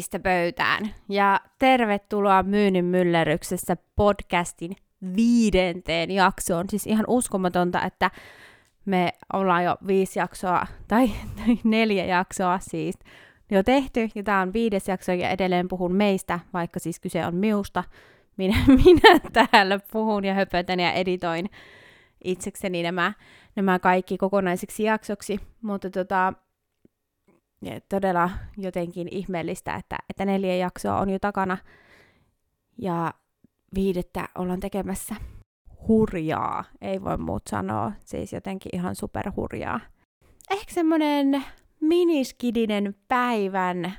Pörppistä pöytään ja tervetuloa Myynnin myllerryksessä podcastin viidenteen jaksoon. Siis ihan uskomatonta, että me ollaan jo viisi jaksoa, tai neljä jaksoa siis, jo tehty, ja tämä on viides jakso, ja edelleen puhun meistä, vaikka siis kyse on miusta. Minä, minä täällä puhun ja höpötän ja editoin itsekseni nämä, nämä kaikki kokonaisiksi jaksoksi, mutta tota, todella jotenkin ihmeellistä, että, että neljä jaksoa on jo takana ja viidettä ollaan tekemässä hurjaa, ei voi muut sanoa, siis jotenkin ihan superhurjaa. Ehkä semmonen miniskidinen päivän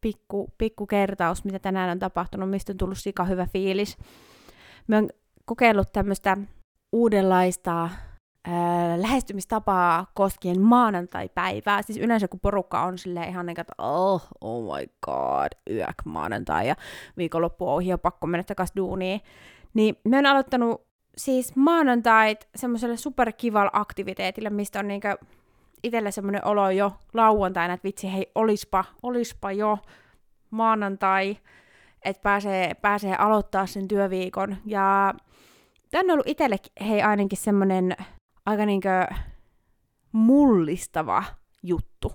pikku, pikku kertaus, mitä tänään on tapahtunut, mistä on tullut sika hyvä fiilis. Mä oon kokeillut tämmöistä uudenlaista lähestymistapaa koskien maanantai-päivää. Siis yleensä kun porukka on silleen ihan niin, että oh, oh my god, yök maanantai ja viikonloppu on ohi ja pakko mennä takaisin duuniin. Niin mä oon aloittanut siis maanantait semmoiselle superkivalla aktiviteetille, mistä on niinkö itselle semmoinen olo jo lauantaina, että vitsi, hei, olispa, olispa jo maanantai, että pääsee, pääsee aloittaa sen työviikon. Ja tämä on ollut itselle hei ainakin semmoinen aika niinkö mullistava juttu,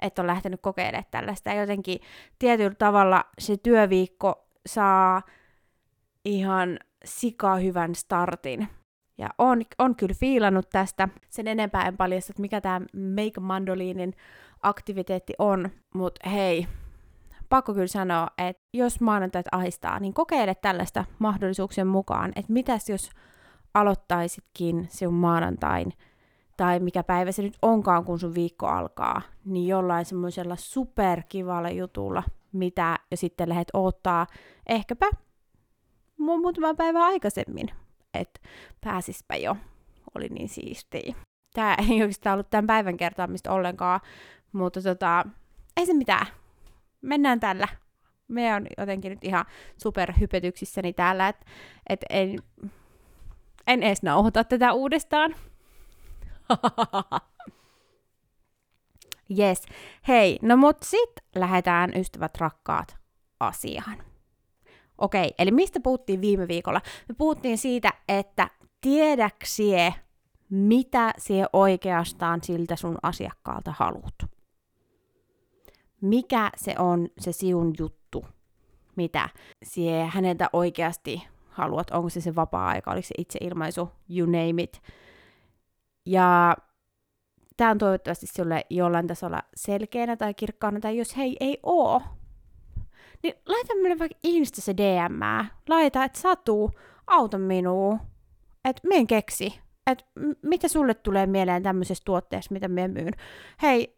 että on lähtenyt kokeilemaan tällaista. Jotenkin tietyllä tavalla se työviikko saa ihan sika hyvän startin. Ja on, on kyllä fiilannut tästä. Sen enempää en paljasta, että mikä tämä Make Mandolinin aktiviteetti on. Mutta hei, pakko kyllä sanoa, että jos maanantait ahistaa, niin kokeile tällaista mahdollisuuksien mukaan, että mitäs jos aloittaisitkin sinun maanantain, tai mikä päivä se nyt onkaan, kun sun viikko alkaa, niin jollain semmoisella superkivalla jutulla, mitä jo sitten lähdet odottaa ehkäpä muutama päivä aikaisemmin, että pääsispä jo, oli niin siistiä. Tämä ei oikeastaan ollut tämän päivän kertaamista ollenkaan, mutta tota, ei se mitään. Mennään tällä. Me on jotenkin nyt ihan superhypetyksissäni täällä, että et en, en edes nauhoita tätä uudestaan. Yes. Hei, no mut sit lähdetään ystävät rakkaat asiaan. Okei, eli mistä puhuttiin viime viikolla? Me puhuttiin siitä, että tiedäksie, mitä sie oikeastaan siltä sun asiakkaalta haluat. Mikä se on se siun juttu, mitä sie häneltä oikeasti haluat, onko se se vapaa-aika, oliko se itseilmaisu, you name it. Ja tämä on toivottavasti sulle jollain tasolla selkeänä tai kirkkaana, tai jos hei ei oo, niin laita minulle vaikka Insta se DM, laita, että Satu, auta minua, että en keksi, että mitä sulle tulee mieleen tämmöisessä tuotteessa, mitä me myyn. Hei,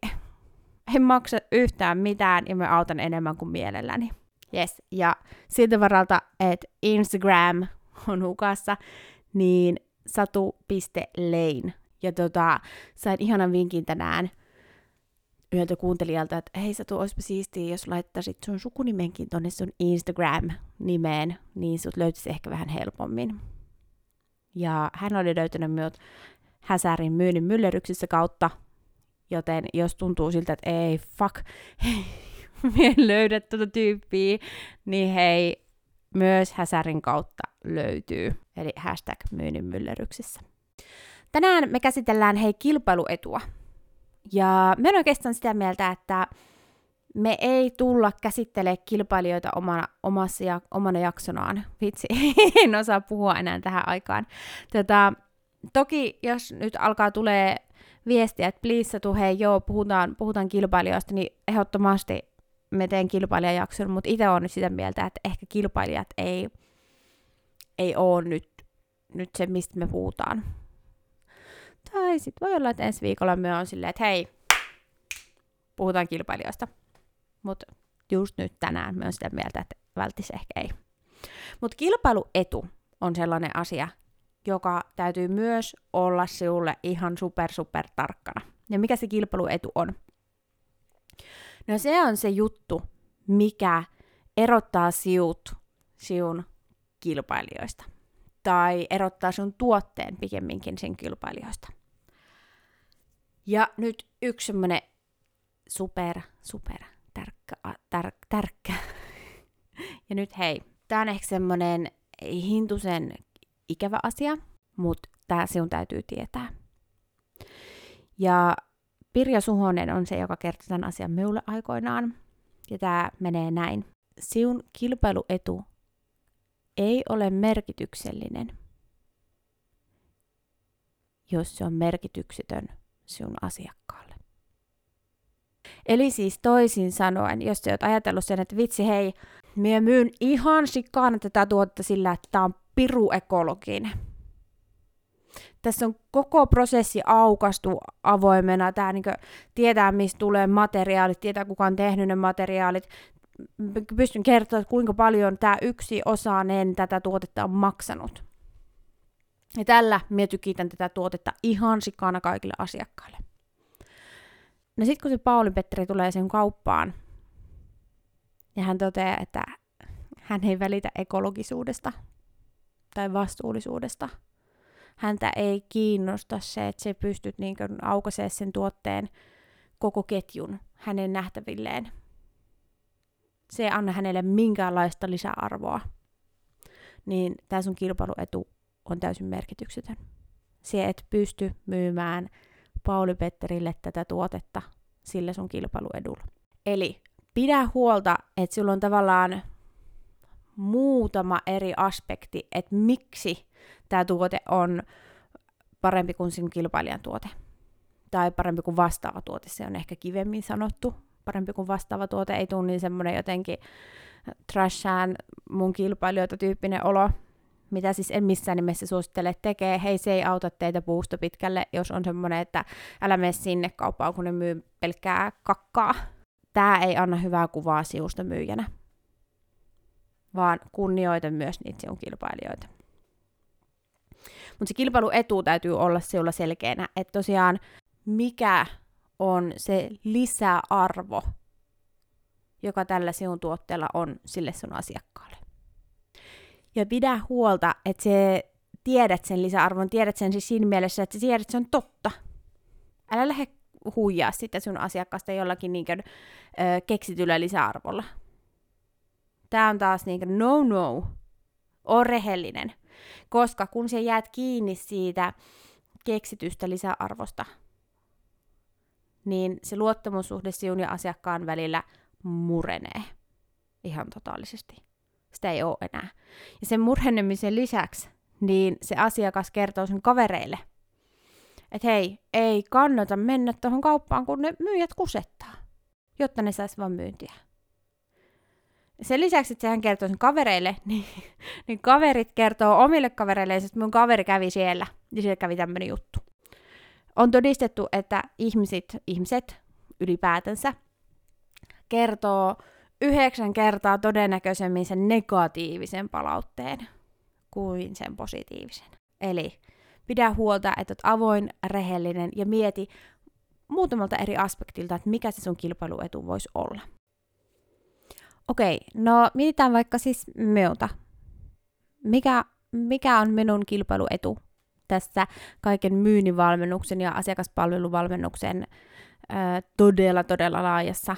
en maksa yhtään mitään ja mä autan enemmän kuin mielelläni. Yes, ja siltä varalta, että Instagram on hukassa, niin satu.lein. Ja tota, sain ihanan vinkin tänään yhdeltä kuuntelijalta, että hei Satu, olisipa siistiä, jos laittaisit sun sukunimenkin tonne sun Instagram-nimeen, niin sut löytyisi ehkä vähän helpommin. Ja hän oli löytänyt minut Häsärin myynnin myllerryksissä kautta, joten jos tuntuu siltä, että ei, fuck, en löydä tuota tyyppiä, niin hei, myös Häsärin kautta löytyy, eli hashtag myynnin myllerryksissä. Tänään me käsitellään hei kilpailuetua. Ja me on oikeastaan sitä mieltä, että me ei tulla käsittelemään kilpailijoita omana, omassa ja, omana jaksonaan. Vitsi, en osaa puhua enää tähän aikaan. Tota, toki jos nyt alkaa tulee viestiä, että please tu, hei joo, puhutaan, puhutaan kilpailijoista, niin ehdottomasti me teen kilpailijajakson, mutta itse olen nyt sitä mieltä, että ehkä kilpailijat ei, ei ole nyt, nyt se, mistä me puhutaan. Tai sitten voi olla, että ensi viikolla me on silleen, että hei, puhutaan kilpailijoista. Mutta just nyt tänään me on sitä mieltä, että välttis ehkä ei. Mutta kilpailuetu on sellainen asia, joka täytyy myös olla sinulle ihan super super tarkkana. Ja mikä se kilpailuetu on? No se on se juttu, mikä erottaa siut siun kilpailijoista. Tai erottaa sun tuotteen pikemminkin sen kilpailijoista. Ja nyt yksi semmoinen super, super tärkkä, tär, tärkkä. ja nyt hei, tää on ehkä semmonen hintusen ikävä asia, mutta tää sinun täytyy tietää. Ja Pirja Suhonen on se, joka kertoi tämän asian minulle aikoinaan. Ja tämä menee näin. Siun kilpailuetu ei ole merkityksellinen, jos se on merkityksetön sinun asiakkaalle. Eli siis toisin sanoen, jos sä oot ajatellut sen, että vitsi hei, minä myyn ihan sikkaan tätä tuotetta sillä, että tämä on piru ekologinen tässä on koko prosessi aukastu avoimena. Tämä niin tietää, mistä tulee materiaalit, tietää, kuka on tehnyt ne materiaalit. Pystyn kertoa, kuinka paljon tämä yksi osainen tätä tuotetta on maksanut. Ja tällä minä tykitän tätä tuotetta ihan sikana kaikille asiakkaille. No sitten kun se Pauli Petteri tulee sen kauppaan, ja hän toteaa, että hän ei välitä ekologisuudesta tai vastuullisuudesta – häntä ei kiinnosta se, että se pystyt niin aukaisemaan sen tuotteen koko ketjun hänen nähtävilleen. Se ei anna hänelle minkäänlaista lisäarvoa. Niin tämä sun kilpailuetu on täysin merkityksetön. Se et pysty myymään Pauli Petterille tätä tuotetta sillä sun kilpailuedulla. Eli pidä huolta, että sulla on tavallaan muutama eri aspekti, että miksi tämä tuote on parempi kuin sinun kilpailijan tuote. Tai parempi kuin vastaava tuote, se on ehkä kivemmin sanottu. Parempi kuin vastaava tuote ei tule niin semmoinen jotenkin trashaan mun kilpailijoita tyyppinen olo, mitä siis en missään nimessä suosittele tekee. Hei, se ei auta teitä puusta pitkälle, jos on semmoinen, että älä mene sinne kauppaan, kun ne myy pelkkää kakkaa. Tämä ei anna hyvää kuvaa siusta myyjänä, vaan kunnioita myös niitä sinun kilpailijoita. Mutta se kilpailuetu täytyy olla sinulla selkeänä, että tosiaan mikä on se lisäarvo, joka tällä sinun tuotteella on sille sun asiakkaalle. Ja pidä huolta, että se tiedät sen lisäarvon, tiedät sen siis siinä mielessä, että tiedät, että se on totta. Älä lähde huijaa sitä sun asiakkaasta jollakin niin kuin, ö, keksityllä lisäarvolla. Tämä on taas niin kuin, no no, on rehellinen. Koska kun sä jäät kiinni siitä keksitystä lisäarvosta, niin se luottamussuhde sinun ja asiakkaan välillä murenee ihan totaalisesti. Sitä ei ole enää. Ja sen murenemisen lisäksi, niin se asiakas kertoo sen kavereille, että hei, ei kannata mennä tuohon kauppaan, kun ne myyjät kusettaa, jotta ne saisi vaan myyntiä. Sen lisäksi, että hän kertoo sen kavereille, niin, niin kaverit kertoo omille kavereille, että mun kaveri kävi siellä, niin siellä kävi tämmöinen juttu. On todistettu, että ihmiset, ihmiset ylipäätänsä kertoo yhdeksän kertaa todennäköisemmin sen negatiivisen palautteen kuin sen positiivisen. Eli pidä huolta, että olet avoin, rehellinen ja mieti muutamalta eri aspektilta, että mikä se sun kilpailuetu voisi olla. Okei, no mietitään vaikka siis minulta. Mikä, mikä on minun kilpailuetu tässä kaiken myynnivalmennuksen ja asiakaspalveluvalmennuksen ää, todella, todella laajassa,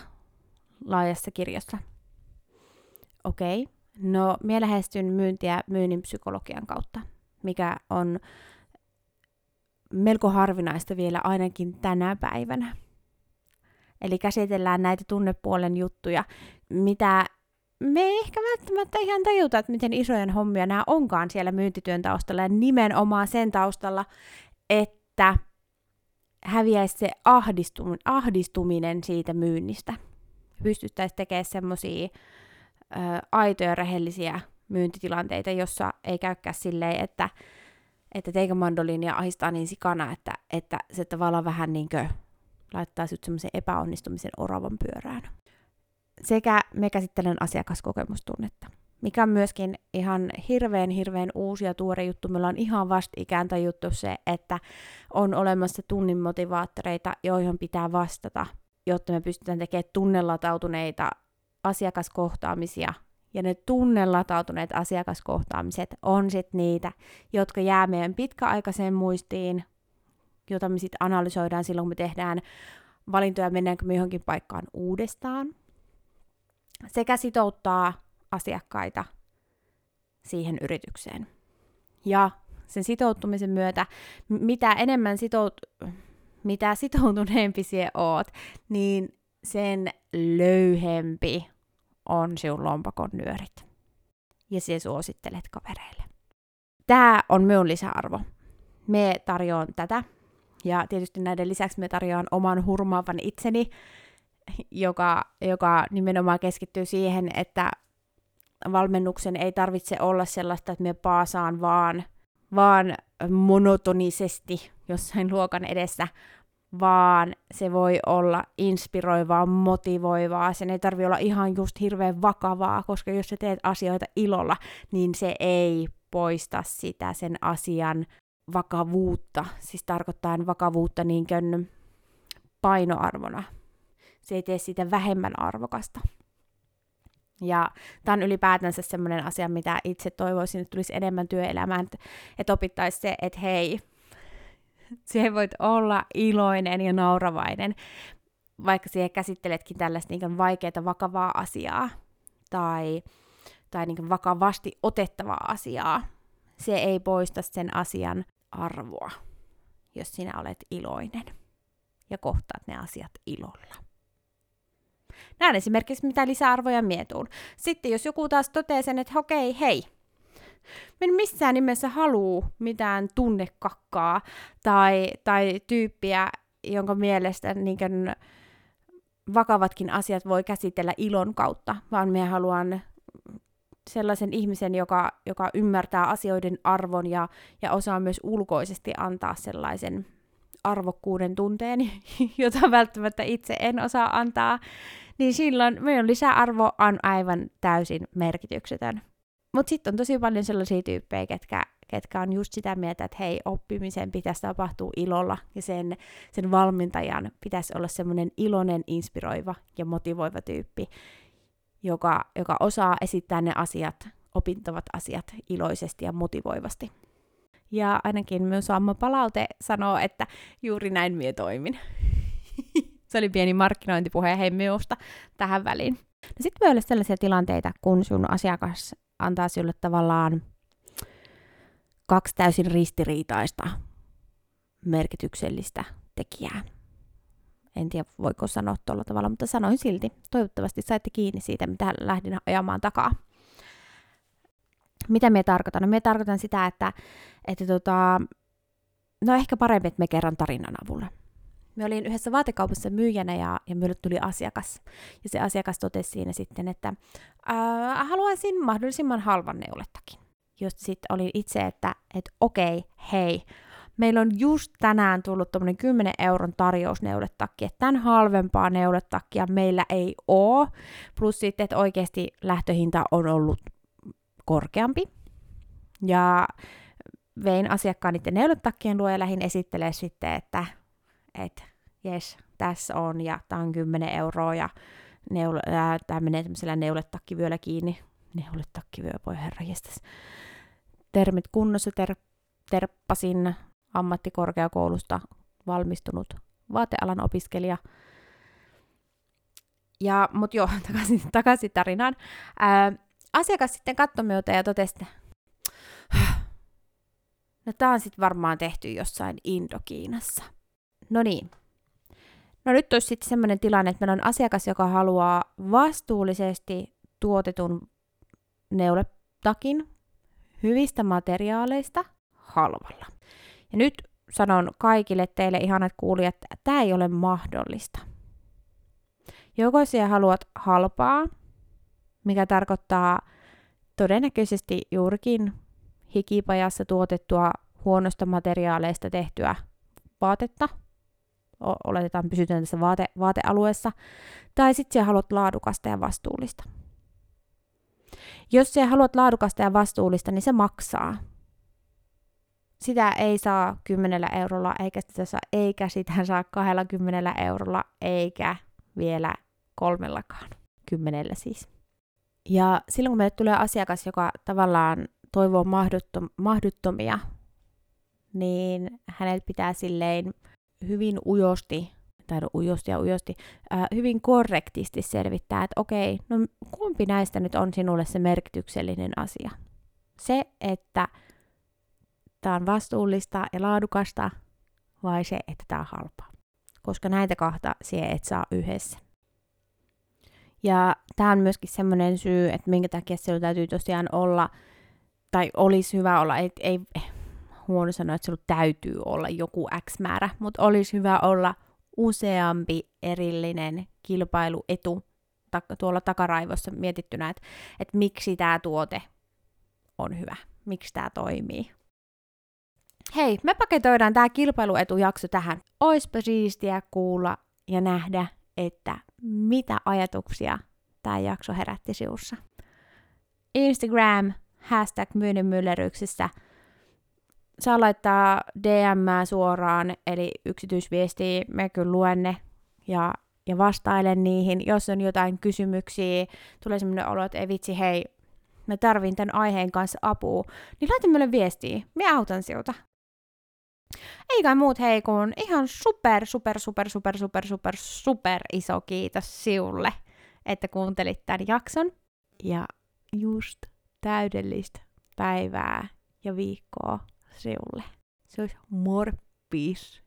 laajassa kirjassa? Okei, no minä lähestyn myyntiä myynnin psykologian kautta, mikä on melko harvinaista vielä ainakin tänä päivänä. Eli käsitellään näitä tunnepuolen juttuja, mitä me ei ehkä välttämättä ihan tajuta, että miten isojen hommia nämä onkaan siellä myyntityön taustalla ja nimenomaan sen taustalla, että häviäisi se ahdistuminen, siitä myynnistä. Pystyttäisiin tekemään semmoisia aitoja, rehellisiä myyntitilanteita, jossa ei käykään silleen, että, että teikä mandoliinia ahistaa niin sikana, että, että se tavallaan vähän niin kuin laittaa sitten semmoisen epäonnistumisen oravan pyörään. Sekä me käsittelen asiakaskokemustunnetta, mikä on myöskin ihan hirveän hirveän uusi ja tuore juttu. Meillä on ihan vastikään tajuttu se, että on olemassa tunnin motivaattoreita, joihin pitää vastata, jotta me pystytään tekemään tunnelatautuneita asiakaskohtaamisia ja ne tunnelatautuneet asiakaskohtaamiset on sitten niitä, jotka jää meidän pitkäaikaiseen muistiin, jota me sitten analysoidaan silloin, kun me tehdään valintoja, mennäänkö me johonkin paikkaan uudestaan. Sekä sitouttaa asiakkaita siihen yritykseen. Ja sen sitoutumisen myötä, mitä enemmän sitout, mitä sitoutuneempi sie oot, niin sen löyhempi on sinun lompakon nyörit. Ja sie suosittelet kavereille. Tämä on minun lisäarvo. Me tarjoan tätä. Ja tietysti näiden lisäksi me tarjoan oman hurmaavan itseni, joka, joka nimenomaan keskittyy siihen, että valmennuksen ei tarvitse olla sellaista, että me paasaan vaan, vaan monotonisesti jossain luokan edessä, vaan se voi olla inspiroivaa, motivoivaa, sen ei tarvi olla ihan just hirveän vakavaa, koska jos sä teet asioita ilolla, niin se ei poista sitä sen asian vakavuutta, siis tarkoittaa vakavuutta niin painoarvona. Se ei tee sitä vähemmän arvokasta. Ja tämä on ylipäätänsä sellainen asia, mitä itse toivoisin, että tulisi enemmän työelämään, että, että opittaisiin se, että hei, siihen voit olla iloinen ja nauravainen, vaikka siihen käsitteletkin tällaista niin vaikeaa, vakavaa asiaa tai, tai niin vakavasti otettavaa asiaa. Se ei poista sen asian arvoa, jos sinä olet iloinen ja kohtaat ne asiat ilolla. Näin esimerkiksi mitä lisäarvoja mietuun. Sitten jos joku taas toteaa sen, että okei, hei, en missään nimessä haluu mitään tunnekakkaa tai, tai tyyppiä, jonka mielestä niin kuin, vakavatkin asiat voi käsitellä ilon kautta, vaan minä haluan sellaisen ihmisen, joka, joka ymmärtää asioiden arvon ja, ja osaa myös ulkoisesti antaa sellaisen arvokkuuden tunteen, jota välttämättä itse en osaa antaa, niin silloin meidän lisäarvo on aivan täysin merkityksetön. Mutta sitten on tosi paljon sellaisia tyyppejä, ketkä, ketkä on just sitä mieltä, että hei, oppimisen pitäisi tapahtua ilolla, ja sen, sen valmentajan pitäisi olla semmoinen iloinen, inspiroiva ja motivoiva tyyppi, joka, joka osaa esittää ne asiat, opintavat asiat iloisesti ja motivoivasti. Ja ainakin myös saama palaute sanoo, että juuri näin mie toimin. Se oli pieni markkinointipuhe hei minusta tähän väliin. No sitten voi olla sellaisia tilanteita, kun sun asiakas antaa sinulle tavallaan kaksi täysin ristiriitaista merkityksellistä tekijää. En tiedä, voiko sanoa tuolla tavalla, mutta sanoin silti. Toivottavasti saitte kiinni siitä, mitä lähdin ajamaan takaa. Mitä me tarkoitan? No, me tarkoitan sitä, että, että tota, no ehkä parempi, että me kerron tarinan avulla. Me olin yhdessä vaatekaupassa myyjänä ja, ja meille tuli asiakas. Ja se asiakas totesi siinä sitten, että ää, haluaisin mahdollisimman halvan neuletakin. Just sitten oli itse, että et, okei, hei, meillä on just tänään tullut tuommoinen 10 euron tarjous neuletakki, että tämän halvempaa neuletakkia meillä ei oo. Plus sitten, että oikeasti lähtöhinta on ollut korkeampi. Ja vein asiakkaan niiden neuletakkien luo ja lähin esittelee sitten, että että jes, tässä on ja tämä on 10 euroa ja neule, tämä menee tämmöisellä neuletakkivyöllä kiinni. Neuletakkivyö, voi herra jestas. Termit kunnossa, ter, terppasin ammattikorkeakoulusta valmistunut vaatealan opiskelija. Ja, mut joo, takaisin, takaisin tarinaan. Ää, asiakas sitten katsoi minulta ja totesi, no tää on sitten varmaan tehty jossain Indokiinassa. No niin. No nyt olisi sitten sellainen tilanne, että meillä on asiakas, joka haluaa vastuullisesti tuotetun neuletakin hyvistä materiaaleista halvalla. Ja nyt sanon kaikille teille ihanat kuulijat, että tämä ei ole mahdollista. Joko sinä haluat halpaa, mikä tarkoittaa todennäköisesti juurikin hikipajassa tuotettua huonosta materiaaleista tehtyä vaatetta – oletetaan pysytään tässä vaate, vaatealueessa, tai sitten sä haluat laadukasta ja vastuullista. Jos sä haluat laadukasta ja vastuullista, niin se maksaa. Sitä ei saa 10 eurolla, eikä sitä saa, eikä sitä saa 20 eurolla, eikä vielä kolmellakaan. Kymmenellä siis. Ja silloin kun meille tulee asiakas, joka tavallaan toivoo mahdottomia, niin häneltä pitää silleen hyvin ujosti tai no ujosti ja ujosti, ää, hyvin korrektisti selvittää, että okei, no kumpi näistä nyt on sinulle se merkityksellinen asia? Se, että tämä on vastuullista ja laadukasta, vai se, että tämä on halpaa? Koska näitä kahta sie et saa yhdessä. Ja tämä on myöskin semmoinen syy, että minkä takia se täytyy tosiaan olla, tai olisi hyvä olla, ei, ei huono sanoa, että sinulla täytyy olla joku X määrä, mutta olisi hyvä olla useampi erillinen kilpailuetu tuolla takaraivossa mietittynä, että, että miksi tämä tuote on hyvä, miksi tämä toimii. Hei, me paketoidaan tämä kilpailuetujakso tähän. Oispa siistiä kuulla ja nähdä, että mitä ajatuksia tämä jakso herätti sinussa. Instagram, hashtag myynninmyllerryksissä. Saa laittaa DM suoraan, eli yksityisviestiä, me kyllä luen ne ja, ja vastailen niihin. Jos on jotain kysymyksiä, tulee sellainen olo, että ei vitsi, hei, mä tarvin tämän aiheen kanssa apua, niin laita mulle viestiä, mä autan sinulta. Eikä muut hei, kun ihan super, super, super, super, super, super, super iso kiitos siulle, että kuuntelit tämän jakson. Ja just täydellistä päivää ja viikkoa siulle. Se olisi morppis.